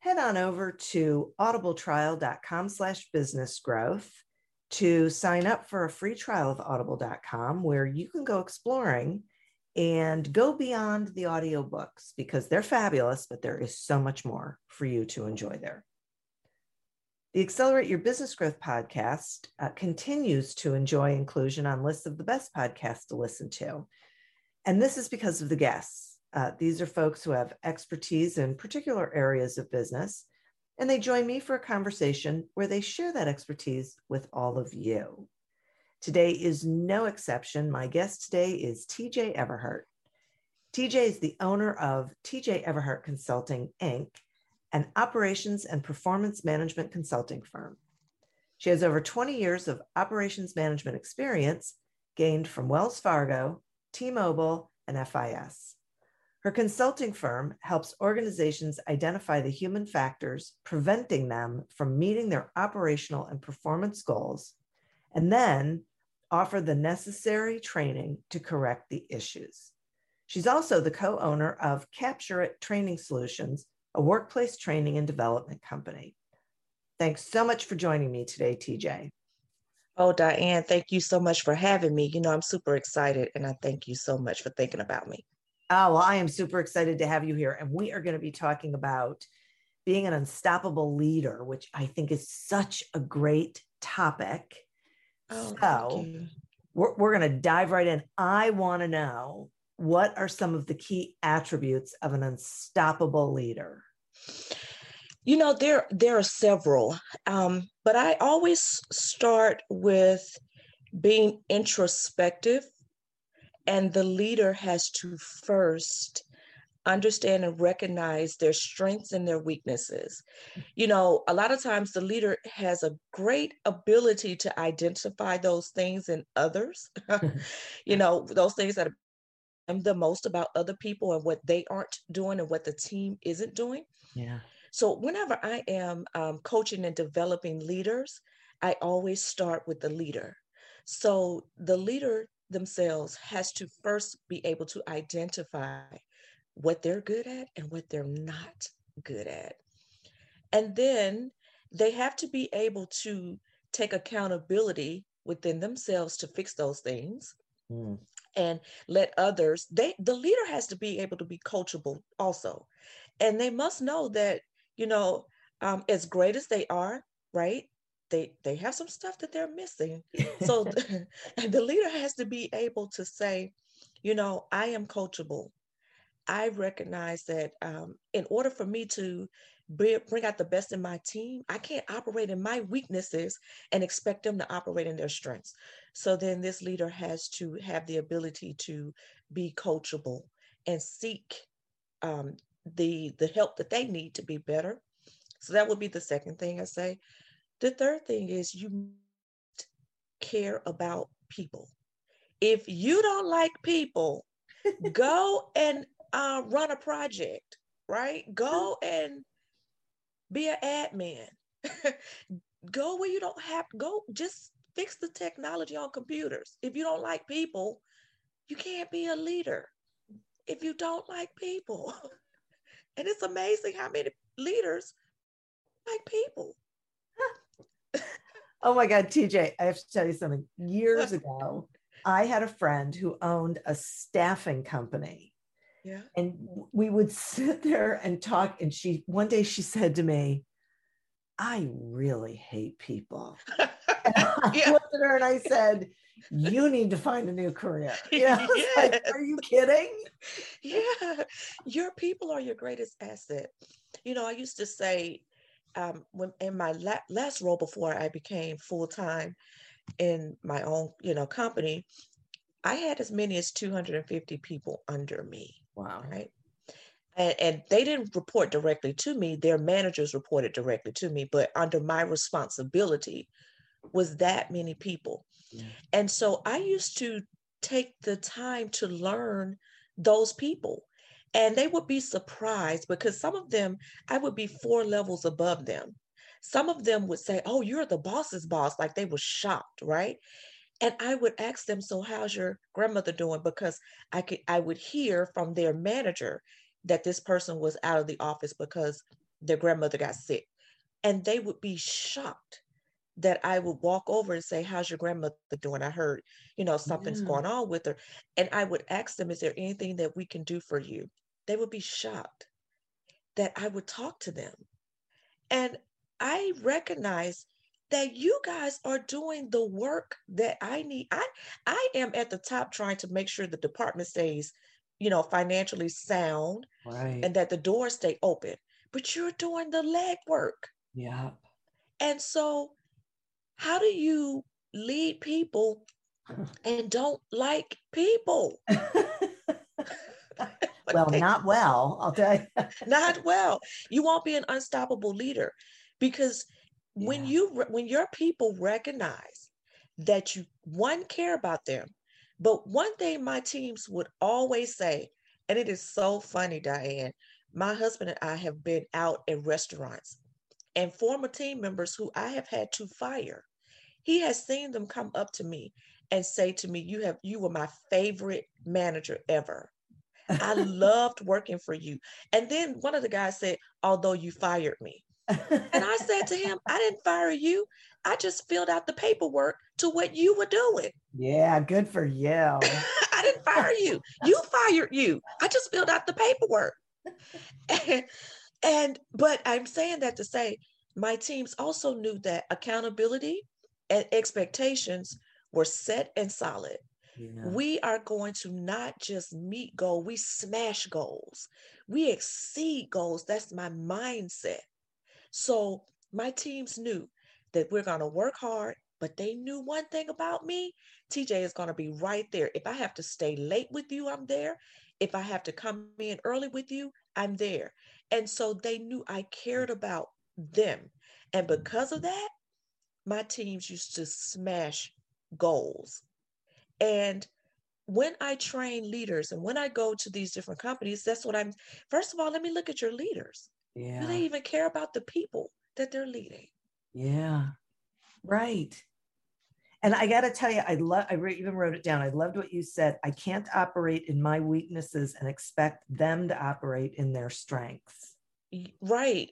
head on over to audibletrial.com slash business growth to sign up for a free trial of audible.com where you can go exploring and go beyond the audiobooks because they're fabulous, but there is so much more for you to enjoy there. The Accelerate Your Business Growth podcast uh, continues to enjoy inclusion on lists of the best podcasts to listen to. And this is because of the guests. Uh, these are folks who have expertise in particular areas of business, and they join me for a conversation where they share that expertise with all of you. Today is no exception. My guest today is TJ Everhart. TJ is the owner of TJ Everhart Consulting, Inc., an operations and performance management consulting firm. She has over 20 years of operations management experience gained from Wells Fargo, T Mobile, and FIS. Her consulting firm helps organizations identify the human factors preventing them from meeting their operational and performance goals, and then offer the necessary training to correct the issues. She's also the co owner of Capture It Training Solutions, a workplace training and development company. Thanks so much for joining me today, TJ. Oh, Diane, thank you so much for having me. You know, I'm super excited and I thank you so much for thinking about me. Oh, well, I am super excited to have you here. And we are going to be talking about being an unstoppable leader, which I think is such a great topic. Oh, so we're, we're going to dive right in. I want to know what are some of the key attributes of an unstoppable leader? You know, there there are several, um, but I always start with being introspective and the leader has to first understand and recognize their strengths and their weaknesses. You know, a lot of times the leader has a great ability to identify those things in others, you know, those things that are the most about other people and what they aren't doing and what the team isn't doing. Yeah. So whenever I am um, coaching and developing leaders, I always start with the leader. So the leader themselves has to first be able to identify what they're good at and what they're not good at. And then they have to be able to take accountability within themselves to fix those things. Mm. And let others, they the leader has to be able to be coachable also. And they must know that, you know, um, as great as they are, right? They they have some stuff that they're missing so the leader has to be able to say you know i am coachable i recognize that um, in order for me to be, bring out the best in my team i can't operate in my weaknesses and expect them to operate in their strengths so then this leader has to have the ability to be coachable and seek um, the the help that they need to be better. So that would be the second thing I say. The third thing is you care about people. If you don't like people, go and uh, run a project, right? Go and be an admin. go where you don't have go just fix the technology on computers. If you don't like people, you can't be a leader if you don't like people. and it's amazing how many leaders like people. Oh my God, TJ, I have to tell you something. Years ago, I had a friend who owned a staffing company. Yeah. And we would sit there and talk. And she, one day she said to me, I really hate people. And I Yeah. looked at her and I said, You need to find a new career. You know, Yes. like, Are you kidding? yeah, your people are your greatest asset. You know, I used to say um, when in my la- last role before I became full time in my own, you know, company, I had as many as 250 people under me, Wow. right? And, and they didn't report directly to me. Their managers reported directly to me, but under my responsibility was that many people. Yeah. And so I used to take the time to learn those people. And they would be surprised because some of them, I would be four levels above them. Some of them would say, Oh, you're the boss's boss. Like they were shocked, right? And I would ask them, So how's your grandmother doing? Because I could I would hear from their manager that this person was out of the office because their grandmother got sick. And they would be shocked that I would walk over and say, How's your grandmother doing? I heard, you know, something's Yeah. going on with her. And I would ask them, Is there anything that we can do for you? They would be shocked that I would talk to them. And I recognize that you guys are doing the work that I need. I I am at the top trying to make sure the department stays, you know, financially sound Right. and that the doors stay open. But you're doing the legwork. yeah. And so, how do you lead people and don't like people? well, not well, I'll tell you. not well. You won't be an unstoppable leader because when you when your people recognize that you one care about them, but one thing my teams would always say, and it is so funny, Diane. My husband and I have been out in restaurants, and former team members who I have had to fire. He has seen them come up to me and say to me, "You have you were my favorite manager ever." I loved working for you. And then one of the guys said, although you fired me. And I said to him, I didn't fire you. I just filled out the paperwork to what you were doing. yeah, good for you. I didn't fire you. You fired you. I just filled out the paperwork. And, and but I'm saying that to say my teams also knew that accountability expectations were set and solid. Yeah. we are going to not just meet goal we smash goals. We exceed goals. That's my mindset. So my teams knew that we're going to work hard but they knew one thing about me. Tj is going to be right there. If i have to stay late with you i'm there. If i have to come in early with you i'm there. And so they knew i cared about them. And because of that my teams used to smash goals and when I train leaders and when I go to these different companies, that's what I'm. First of all, let me look at your leaders. yeah. Do they even care about the people that they're leading? Yeah, right. And I got to tell you, I love. I re- even wrote it down. I loved what you said. I can't operate in my weaknesses and expect them to operate in their strengths. Right.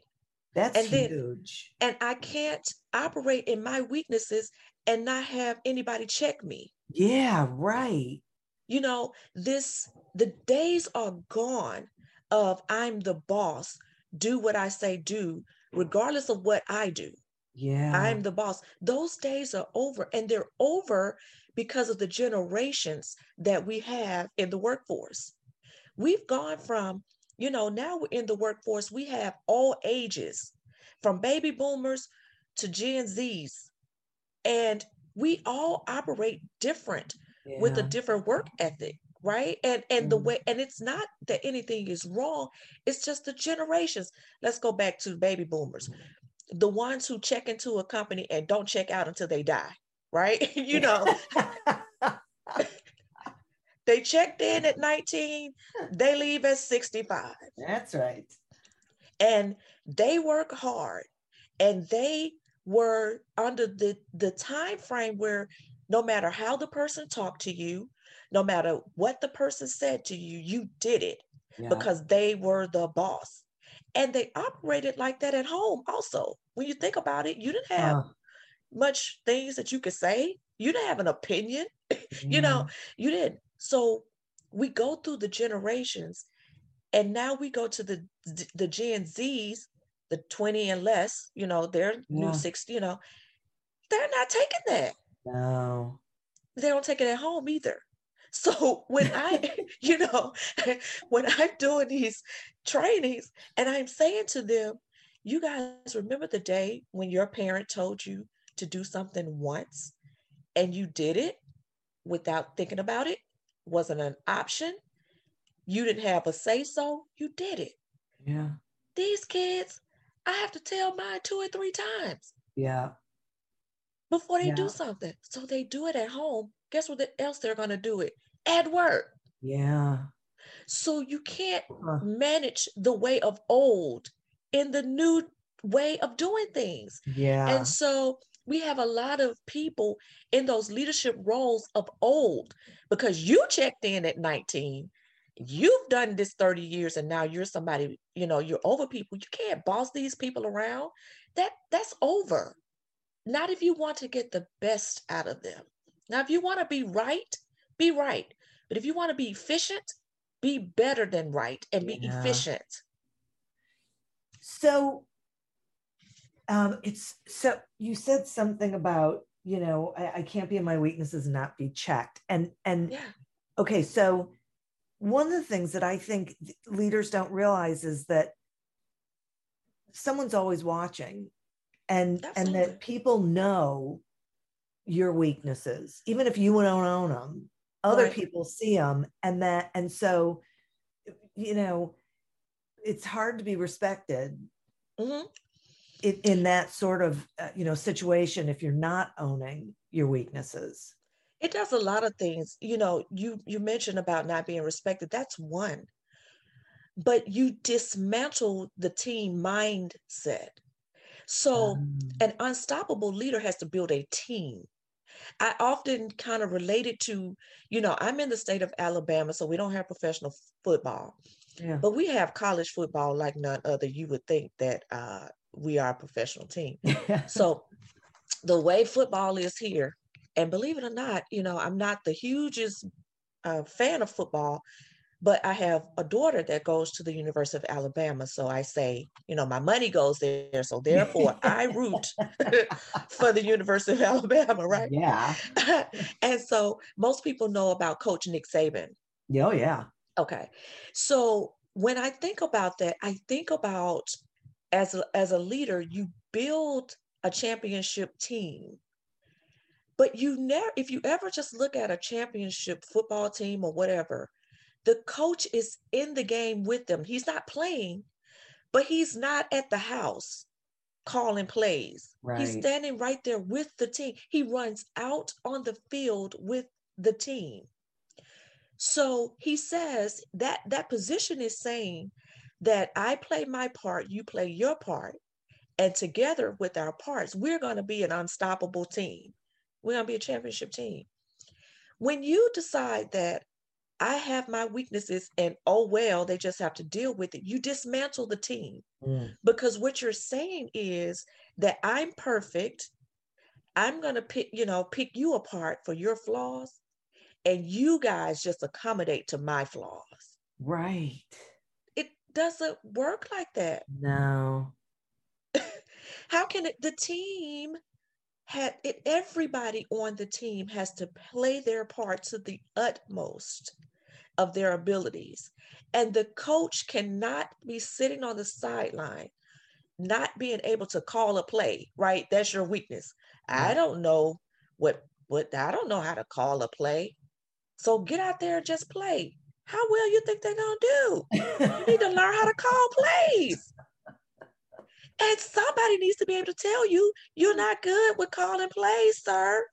That's And then- huge. And I can't operate in my weaknesses and not have anybody check me. Yeah, right. You know, this, the days are gone of I'm the boss, do what I say do, regardless of what I do. Yeah. I'm the boss. Those days are over, and they're over because of the generations that we have in the workforce. We've gone from, you know, now we're in the workforce, we have all ages, from baby boomers to Gen Zs, and we all operate different with a different work ethic, right? And and the Mhm. way and it's not that anything is wrong it's just the generations. Let's go back to baby boomers the ones who check into a company and don't check out until they die right? You know they checked in at 19 they leave at 65 That's right. and they work hard and they were under the the time frame where no matter how the person talked to you no matter what the person said to you you did it Yeah. because they were the boss. And they operated like that at home also. When you think about it you didn't have Oh, much things that you could say. You didn't have an opinion. You know mm-hmm. you didn't so we go through the generations and now we go to the the gen z's the 20 and less you know they're Yeah. new 60 you know they're not taking that No. they don't take it at home either so when i you know when i'm doing these trainings and i'm saying to them you guys remember the day when your parent told you to do something once and you did it without thinking about it wasn't an option you didn't have a say so you did it Yeah. these kids i have to tell mine two or three times Yeah. before they Yeah. do something so they do it at home guess what else they're going to do it at work Yeah. so you can't Huh. manage the way of old in the new way of doing things Yeah. And so we have a lot of people in those leadership roles of old because you checked in at 19. You've done this 30 years and now you're somebody, you know, you're over people. You can't boss these people around. That that's over. Not if you want to get the best out of them. Now if you want to be right, be right. But if you want to be efficient, be better than right and be Yeah. efficient. So um it's so you said something about, you know, I, I can't be in my weaknesses and not be checked. And and Yeah. okay, so one of the things that I think leaders don't realize is that someone's always watching and and that people know your weaknesses even if you don't own them other Right. people see them and that and so you know it's hard to be respected Mhm. In, in that sort of uh, you know situation if you're not owning your weaknesses. It does a lot of things. You know you you mentioned about not being respected. That's one. But you dismantle the team mindset. So Um, an unstoppable leader has to build a team. I often kind of relate it to you know i'm in the state of alabama so we don't have professional football. Yeah. But we have college football like none other. You would think that uh, we are a professional team so the way football is here, and believe it or not, you know, I'm not the hugest uh, fan of football, but I have a daughter that goes to the University of Alabama. So I say, you know, my money goes there. So therefore, I root for the University of Alabama, right? yeah and so most people know about Coach Nick Saban. oh yeah Okay. So when I think about that, I think about as a, as a leader, you build a championship team. But you never if you ever just look at a championship football team or whatever, the coach is in the game with them. He's not playing, but he's not at the house calling plays. He's standing right there with the team. He runs out on the field with the team. So he says that that position is saying that I play my part, you play your part, and together with our parts, we're going to be an unstoppable team. We're going to be a championship team. When you decide that I have my weaknesses and oh well, they just have to deal with it, you dismantle the team Mm. because what you're saying is that I'm perfect. I'm going to pick, you know, pick you apart for your flaws and you guys just accommodate to my flaws. right doesn't work like that. no How can it the team had it everybody on the team has to play their part to the utmost of their abilities. And the coach cannot be sitting on the sideline not being able to call a play, right? That's your weakness. I don't know what what I don't know how to call a play. So get out there and just play. How well you think they're gonna do? You need to learn how to call plays. And somebody needs to be able to tell you you're not good with calling plays, sir.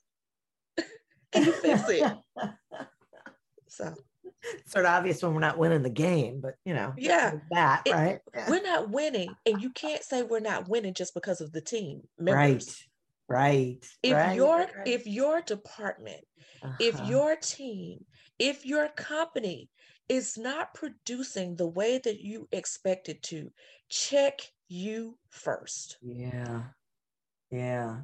and you fix it. So sort of obvious when we're not winning the game, but you know, Yeah. that It- right, Yeah. we're not winning, and you can't say we're not winning just because of the team right, members. right. If right, your right, right. if your department, if Uh-huh. your team, if your company is not producing the way that you expect it to, check you first. yeah, yeah,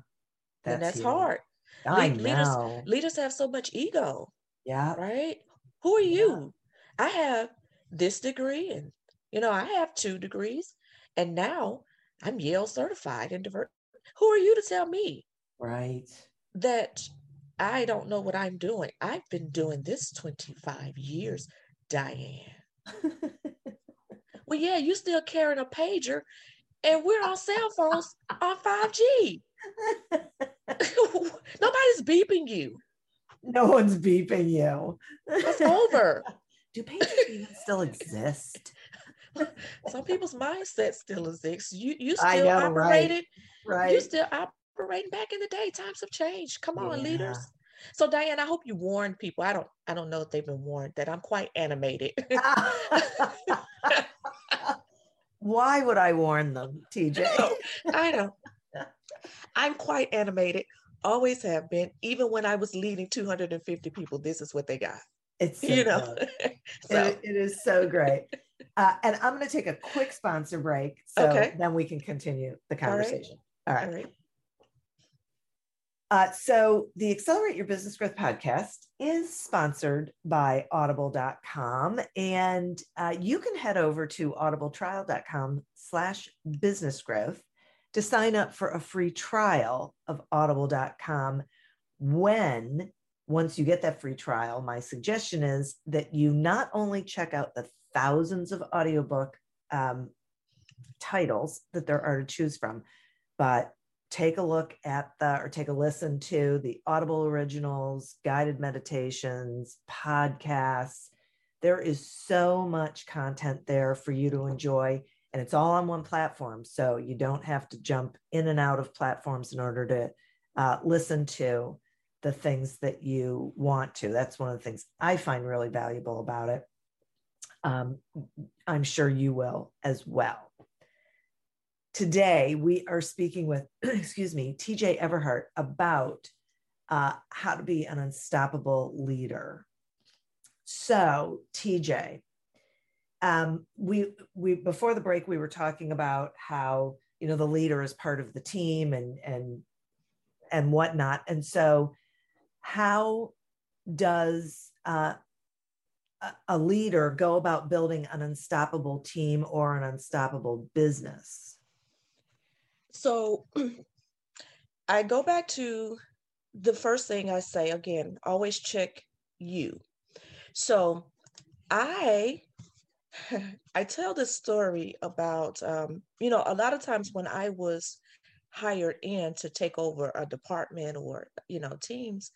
and that's huge. hard. I leaders- know. Leaders have so much ego. yeah, right? Who are Yeah. you? I have this degree, and you know, I have two degrees, and now I'm Yale certified in divert. Who are you to tell me right. that I don't know what I'm doing? I've been doing this 25 years, Diane. Well, yeah, you still carrying a pager, and we're on cell phones on 5G. Nobody's beeping you. no one's beeping you. It's over. Do pages even still exist? Some people's mindset still exists. You you still know, right, operated. You still operating back in the day. Times have changed. Come on, leaders. So Diane, I hope you warn people. I don't I don't know if they've been warned that I'm quite animated. Why would I warn them, TJ? I know. I'm quite animated. Always have been. Even when I was leading 250 people, this is what they got. It's so you know. so It- it is so great. Uh, and I'm going to take a quick sponsor break so Okay. then we can continue the All right. conversation. All right. all right. Uh, so, the Accelerate Your Business Growth podcast is sponsored by audible.com. And uh, you can head over to audibletrial.com slash business growth to sign up for a free trial of audible.com when once you get that free trial my suggestion is that you not only check out the thousands of audiobook um, titles that there are to choose from but take a look at the or take a listen to the audible originals guided meditations podcasts. There is so much content there for you to enjoy and it's all on one platform so you don't have to jump in and out of platforms in order to uh, listen to the things that you want to. That's one of the things i find really valuable about it. Um, i'm sure you will as well today we are speaking with excuse me tj everhart about uh, how to be an unstoppable leader. So tj um, we we before the break we were talking about how you know the leader is part of the team and and and whatnot. And so how does uh, a- a leader go about building an unstoppable team or an unstoppable business So I go back to the first thing I say again, always check you. So I I tell this story about um, you know, a lot of times when I was hired in to take over a department or you know teams,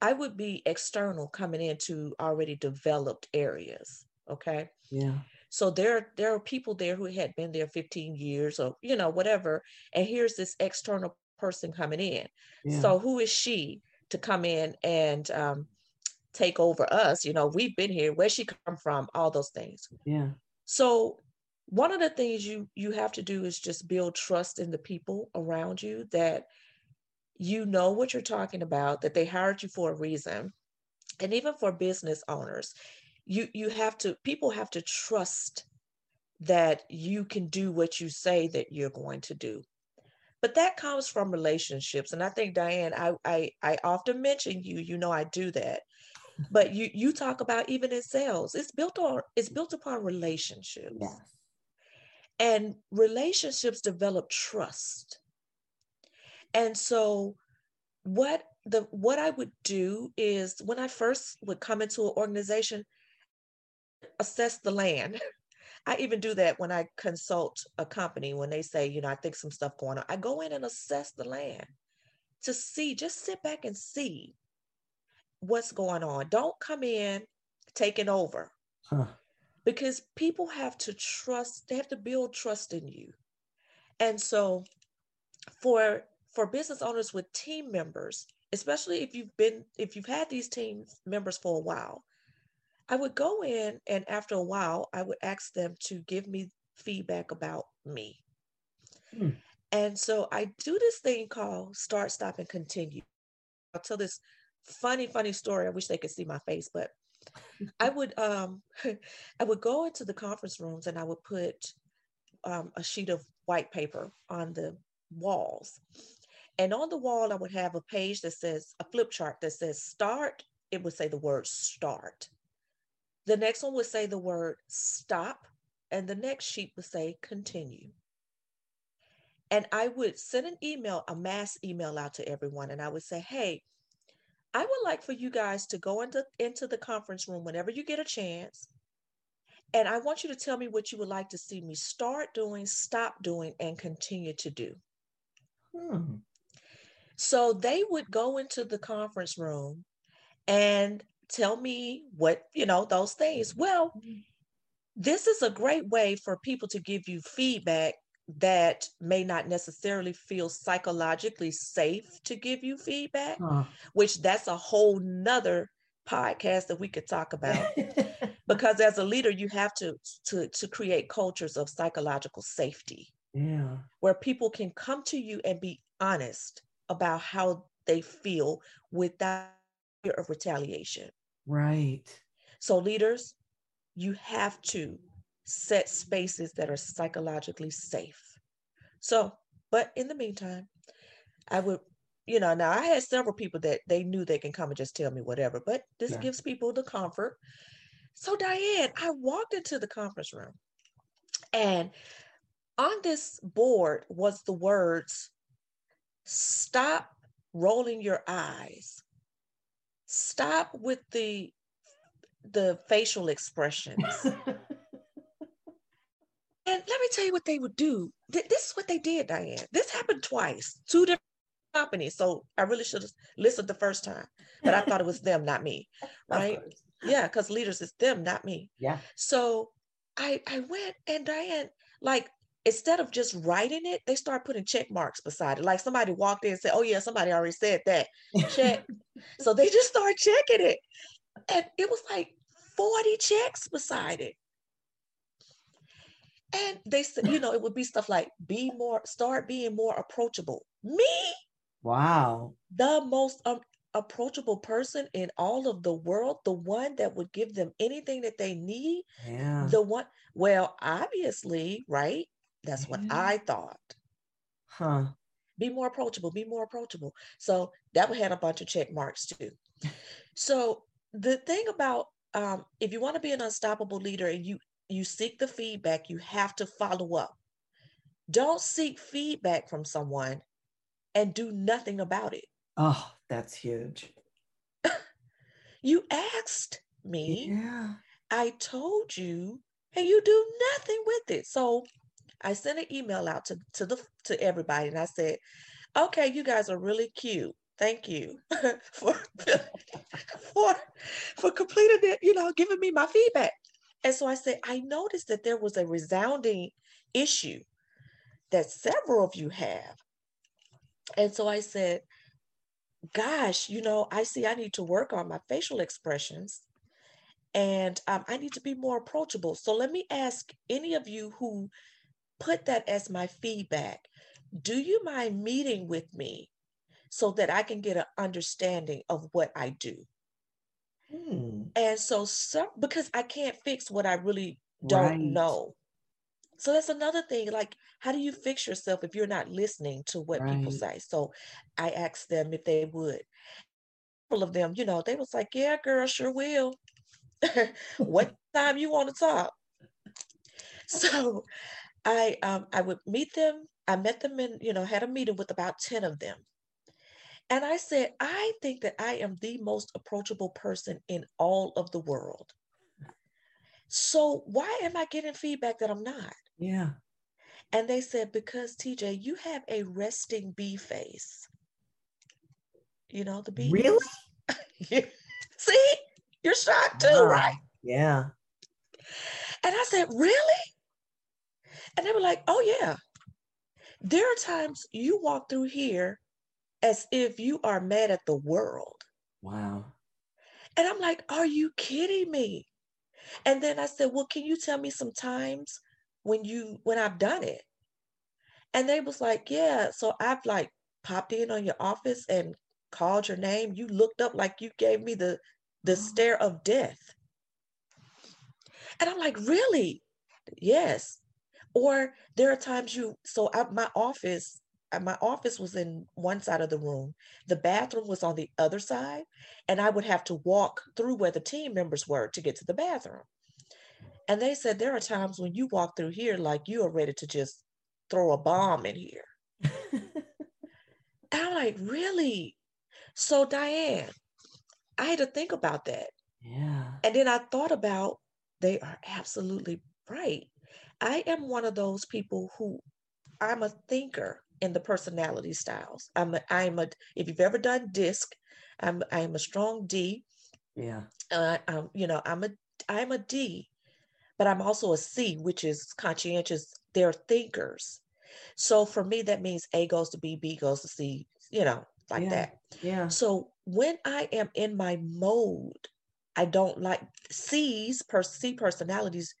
I would be external coming into already developed areas. Okay. yeah So there, there are people there who had been there 15 years or, you know, whatever. And here's this external person coming in. yeah So who is she to come in and um, take over us? You know, we've been here. Where's she come from? All those things. yeah So one of the things you you have to do is just build trust in the people around you that you know what you're talking about, that they hired you for a reason. And even for business owners, you you have to people have to trust that you can do what you say that you're going to do. But that comes from relationships. And I think Diane, I I, I often mention you, you know I do that. But you you talk about even in sales, it's built on it's built upon relationships yes and relationships develop trust and so what the what i would do is when i first would come into an organization assess the land i even do that when i consult a company when they say you know i think some stuff going on i go in and assess the land to see just sit back and see what's going on. Don't come in taking over Huh. because people have to trust, they have to build trust in you. And so for for business owners with team members, especially if you've been if you've had these team members for a while, I would go in and after a while I would ask them to give me feedback about me. Hmm. And so I do this thing called start, stop, and continue. I'll tell this funny, funny story. I wish they could see my face, but I would um I would go into the conference rooms and I would put um, a sheet of white paper on the walls. And on the wall, I would have a page that says a flip chart that says start. It would say the word start. The next one would say the word stop. And the next sheet would say continue. And I would send an email, a mass email out to everyone. And I would say, hey, I would like for you guys to go into, into the conference room whenever you get a chance. And I want you to tell me what you would like to see me start doing, stop doing, and continue to do. Hmm. So they would go into the conference room and tell me what, you know, those things. Well, mm-hmm. this is a great way for people to give you feedback that may not necessarily feel psychologically safe to give you feedback, Huh. which that's a whole nother podcast that we could talk about. because as a leader, you have to, to, to create cultures of psychological safety yeah. where people can come to you and be honest about how they feel without fear of retaliation. Right. So, leaders, you have to set spaces that are psychologically safe. So, but in the meantime, I would, you know, now I had several people that they knew they can come and just tell me whatever, but this Yeah. gives people the comfort. So, Diane, I walked into the conference room and on this board was the words stop rolling your eyes stop with the the facial expressions. And let me tell you what they would do. Th- this is what they did diane. This happened twice. Two different companies. So i really should have listened the first time but i thought it was them not me right? yeah because leaders is them not me. Yeah. so I I went and Diane, like instead of just writing it, they start putting check marks beside it. Like somebody walked in and said, Oh yeah, somebody already said that. Check. so they just start checking it. And it was like 40 checks beside it. And they said, you know, it would be stuff like be more, start being more approachable. Me, wow. the most um, approachable person in all of the world, the one that would give them anything that they need, Yeah. the one well obviously right that's what Yeah. i thought Huh. be more approachable be more approachable so that had a bunch of check marks too so the thing about um, if you want to be an unstoppable leader and you you seek the feedback you have to follow up don't seek feedback from someone and do nothing about it Oh, that's huge. you asked me Yeah. I told you, and you do nothing with it. So I sent an email out to, to the to everybody and I said, okay, you guys are really cute. Thank you for for for completing it, you know, giving me my feedback. And so I said, I noticed that there was a resounding issue that several of you have. And so I said, gosh, you know, I see I need to work on my facial expressions and um, I need to be more approachable. So let me ask any of you who put that as my feedback do you mind meeting with me so that I can get an understanding of what I do? Hmm. And so, some, because I can't fix what I really don't Right. know. So that's another thing. Like, how do you fix yourself if you're not listening to what people say? So I asked them if they would. Couple of them, you know, they was like, "Yeah, girl, sure will." what time you want to talk? So I um I would meet them. I met them in, you know, had a meeting with about 10 of them. And I said, I think that I am the most approachable person in all of the world. So why am I getting feedback that I'm not? Yeah. And they said, because TJ, you have a resting bee face. You know, the bee. Really? Yeah. See, you're shocked too, Wow. right? Yeah. And I said, Really? And they were like, Oh, yeah. There are times you walk through here as if you are mad at the world. Wow. And I'm like, Are you kidding me? And then I said, Well, can you tell me some times when you when I've done it? And they was like, Yeah. So I've like popped in on your office and called your name. You looked up like you gave me the the stare of death. And I'm like, really? Yes. Or there are times you, so I, my office, my office was in one side of the room. The bathroom was on the other side. And I would have to walk through where the team members were to get to the bathroom. And they said, there are times when you walk through here like you are ready to just throw a bomb in here. I'm like, really? So, Diane, I had to think about that. yeah. And then I thought about they are absolutely right. I am one of those people who I'm a thinker in the personality styles. I'm a, I'm a if you've ever done disc, I'm I'm a strong D. Yeah. Uh, I'm, you know, I'm a I'm a D, but I'm also a C, which is conscientious. They're thinkers. So for me, that means A goes to B, B goes to C, you know, like Yeah. that. Yeah. So when I am in my mode, I don't like C's per C personalities.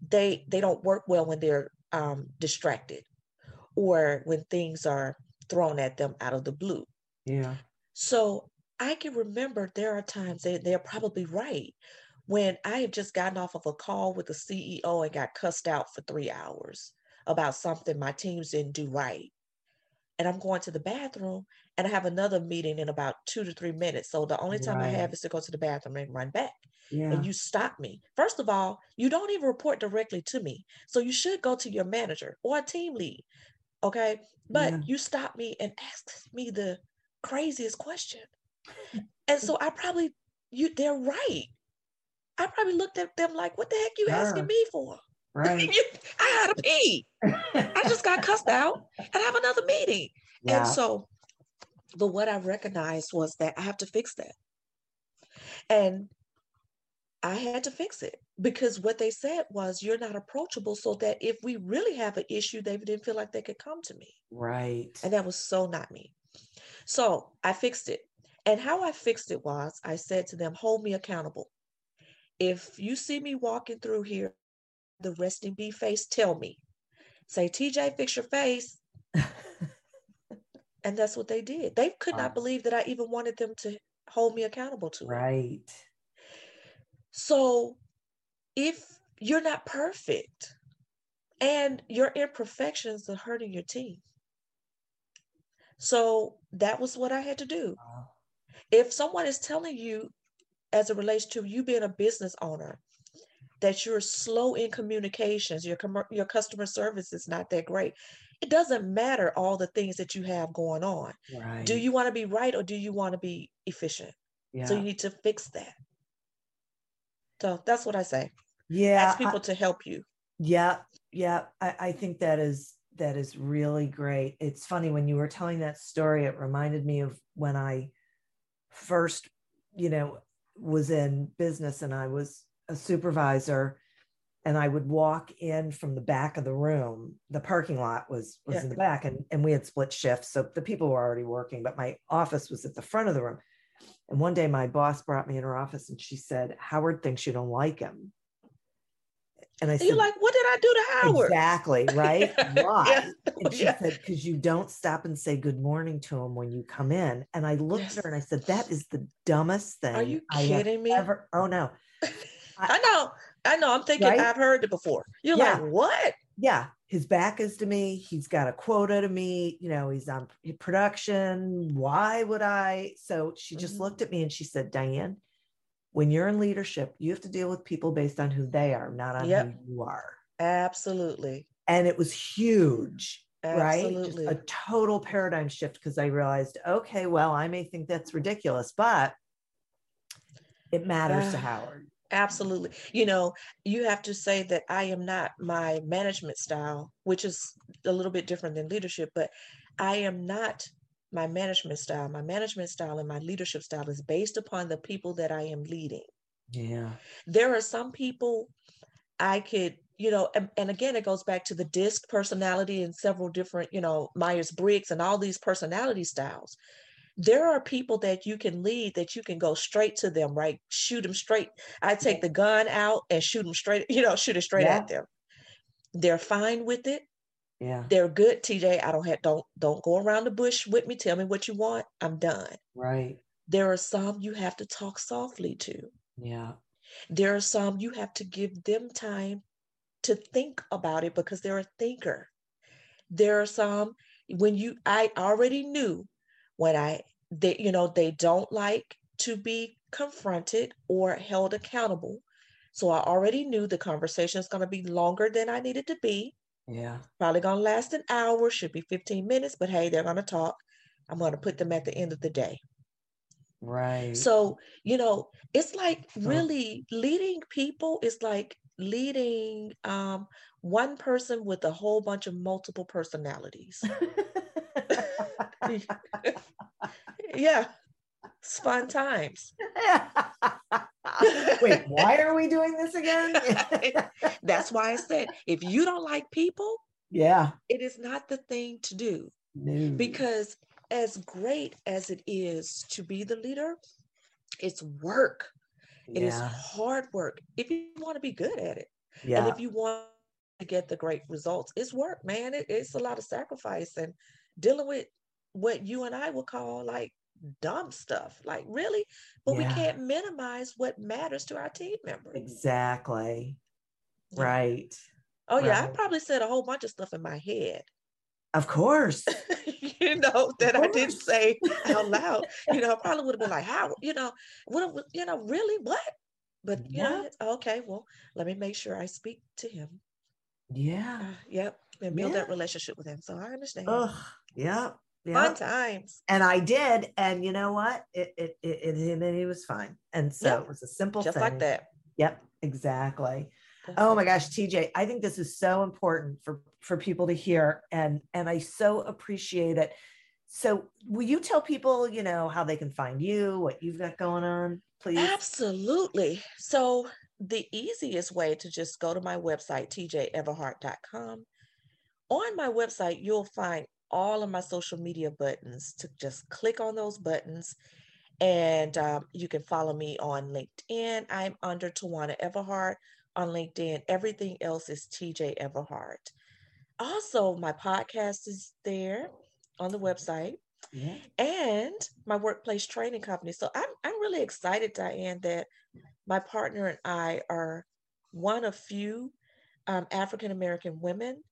They they don't work well when they're um, distracted or when things are thrown at them out of the blue. Yeah. So I can remember there are times they, they're probably right when I have just gotten off of a call with the CEO and got cussed out for three hours about something my teams didn't do right. And I'm going to the bathroom and I have another meeting in about two to three minutes. So the only time I have is to go to the bathroom and run back. Yeah. And you stop me. First of all, you don't even report directly to me. So you should go to your manager or a team lead. Okay. But Yeah. you stop me and ask me the craziest question. And so I probably you they're right. I probably looked at them like, what the heck you asking me for? Right. I had to pee. I just got cussed out and have another meeting. yeah. And so, but what I recognized was that I have to fix that. And I had to fix it because what they said was, you're not approachable, so that if we really have an issue, they didn't feel like they could come to me. right. And that was so not me. So I fixed it. And how I fixed it was I said to them, hold me accountable. If you see me walking through here, the resting bee face, tell me. Say, TJ, fix your face. And that's what they did. They could Wow. not believe that I even wanted them to hold me accountable to it. So if you're not perfect and your imperfections are hurting your team. So that was what I had to do. If someone is telling you, as it relates to you being a business owner, that you're slow in communications, your commer- your customer service is not that great. It doesn't matter all the things that you have going on. Right. Do you want to be right or do you want to be efficient? Yeah. So you need to fix that. So that's what I say. yeah. Ask I- people to help you. Yeah, yeah. I, I think that is that is really great. It's funny when you were telling that story, it reminded me of when I first, you know, was in business and I was a supervisor and I would walk in from the back of the room. The parking lot was was Yeah. in the back and, and we had split shifts. So the people were already working, but my office was at the front of the room. And one day my boss brought me in her office and she said, Howard thinks you don't like him. And I And said, you're like, what did I do to Howard? Exactly, right? Why? Yeah. And she Yeah. said, because you don't stop and say good morning to him when you come in. And I looked Yes. at her and I said, that is the dumbest thing Are you I kidding me? ever. Oh no. I know. I know. I'm thinking Right? I've heard it before. You're Yeah. like, what? Yeah. His back is to me. He's got a quota to meet. You know, he's on production. Why would I? So she just Mhm. looked at me and she said, Diane, when you're in leadership, you have to deal with people based on who they are, not on Yep. who you are. Absolutely. And it was huge. right? Absolutely. Just a total paradigm shift because I realized, okay, well, I may think that's ridiculous, but it matters to Ah. Howard. Absolutely. You know, you have to say that I am not my management style, which is a little bit different than leadership, but I am not my management style. My management style and my leadership style is based upon the people that I am leading. Yeah. There are some people I could, you know, and, and again, it goes back to the DISC personality and several different, you know, Myers Briggs and all these personality styles. There are people that you can lead that you can go straight to them, right? Shoot them straight. I take the gun out and shoot them straight, you know, shoot it straight Yeah. at them. They're fine with it. Yeah. They're good, TJ. I don't have don't don't go around the bush with me. Tell me what you want. I'm done. Right. There are some you have to talk softly to. Yeah. There are some you have to give them time to think about it because they're a thinker. There are some when you I already knew when I they you know they don't like to be confronted or held accountable. So I already knew the conversation is going to be longer than I needed to be. Yeah. Probably going to last an hour, should be 15 minutes, but hey, they're going to talk. I'm going to put them at the end of the day. Right. So, you know, it's like really leading people is like leading um, one person with a whole bunch of multiple personalities. yeah, it's fun times. Wait, why are we doing this again? That's why I said if you don't like people, yeah. it is not the thing to do. No. Because as great as it is to be the leader, it's work. It is yeah. hard work if you want to be good at it. And if you want to get the great results, it's work, man. It, it's a lot of sacrifice and dealing with what you and I would call like dumb stuff. Like, really? But we can't minimize what matters to our team members. Exactly. Yeah. Right. Oh, yeah. I probably said a whole bunch of stuff in my head, Of course. you know, that I didn't say out loud. You know, I probably would have been like, how, you know, what, what- you know, really? What? But, you know, Yeah. okay, well, let me make sure I speak to him. Yeah. Uh, yep. And build Yeah. that relationship with him. So I understand. Ugh. Yeah. Fun Yeah. times. And I did. And you know what? It it it, it, was fine. And so Yeah. it was a simple Just thing. like that. Yep. Exactly. Oh my gosh, TJ, I think this is so important for for people to hear and and I so appreciate it. So, will you tell people, you know, how they can find you, what you've got going on, please? Absolutely. So the easiest way to just go to my website, tjeverhart.com. On my website, you'll find all of my social media buttons to just click on those buttons. And um, you can follow me on LinkedIn. I'm under Tawana Everhart on LinkedIn. Everything else is TJ Everhart. Also, my podcast is there on the website Yeah. and my workplace training company. So I'm I'm really excited, Diane, that my partner and I are one of few um, African American women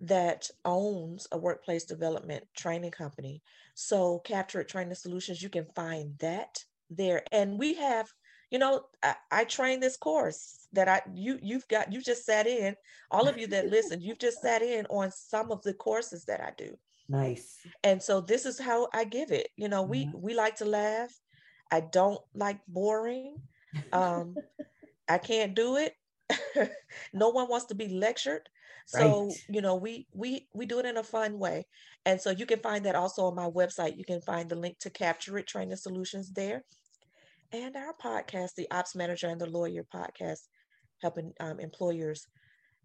that owns a workplace development training company. So Capture It Training Solutions, you can find that there. And we have, you know, I, I train this course that I you you've got you just sat in. All of you that listen, you've just sat in on some of the courses that I do Nice. and so this is how i give it you know we Yeah. we like to laugh i don't like boring um i can't do it no one wants to be lectured so Right. you know we we we do it in a fun way and so you can find that also on my website you can find the link to capture it training solutions there and our podcast the ops manager and the lawyer podcast helping um, employers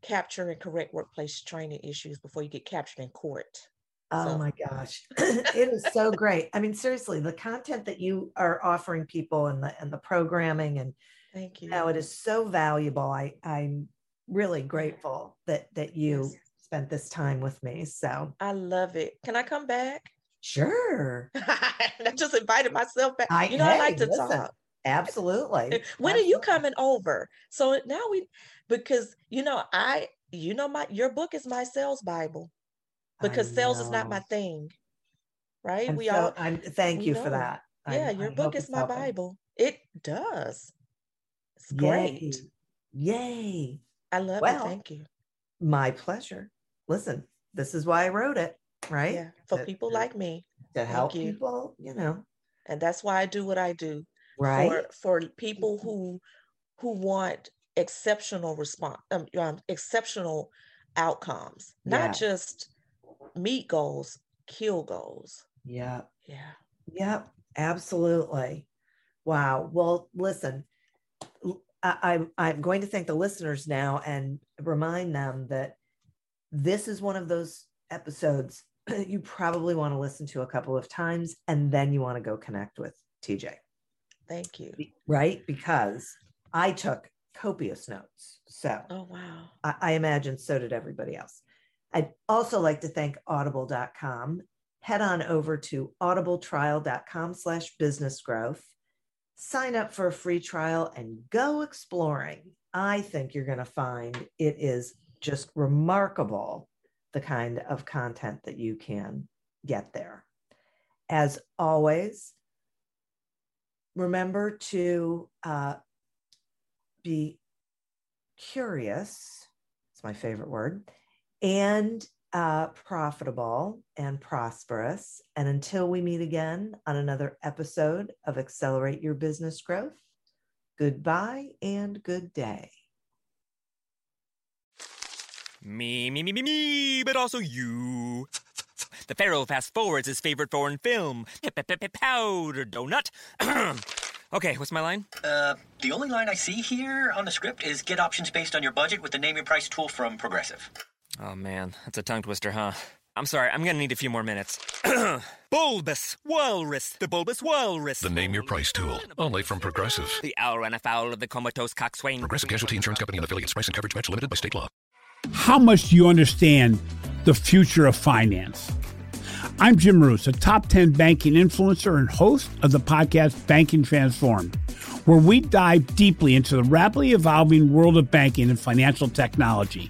capture and correct workplace training issues before you get captured in court Oh So- my gosh. it is so great. I mean, seriously, the content that you are offering people and the and the programming and thank you you know, it is so valuable. I I'm really grateful that that you Yes. spent this time with me. So I love it. Can I come back? sure. I just invited myself back. I- you know, I like to listen, talk. Absolutely. When are you coming over? So now we, because you know, I, you know, my your book is my sales Bible because sales is not my thing, right? I'm we so, all, I'm thank you for that. Yeah, I your book is my helping. Bible. It does. It's Yay. great. Yay. I love Well, it. Thank you. My pleasure. Listen, this is why I wrote it, right? Yeah, for To- people like me, to help you. people, you know, and that's why I do what I do. right? for for people who who want exceptional response um, um, exceptional outcomes not just meet goals kill goals Yep. Yeah. Yep. Absolutely. Wow. Well, listen, I'm I'm going to thank the listeners now and remind them that this is one of those episodes you probably want to listen to a couple of times and then you want to go connect with TJ. Thank you. Right? Because I took copious notes. So Oh, wow. I, I imagine so did everybody else. I'd also like to thank audible.com. Head on over to audibletrial.com slash business growth. Sign up for a free trial and go exploring. I think you're going to find it is just remarkable the kind of content that you can get there. As always, remember to uh, be curious. It's my favorite word. And uh, profitable and prosperous. And until we meet again on another episode of Accelerate Your Business Growth, goodbye and good day. Me, me, me, me, me, but also you. The Pharaoh fast forwards his favorite foreign film, Powder Donut. okay, what's my line? Uh, the only line I see here on the script is get options based on your budget with the name your price tool from Progressive. Oh man, that's a tongue twister, huh? I'm sorry, I'm gonna need a few more minutes. bulbous Walrus, the Bulbous Walrus. The Name Your Price tool, only from Progressive. The owl ran afoul of the comatose coxswain. Progressive Casualty Insurance Company and affiliates. Price and coverage match limited by state law. How much do you understand the future of finance? I'm Jim Marous, a top 10 banking influencer and host of the podcast Banking Transformed, where we dive deeply into the rapidly evolving world of banking and financial technology.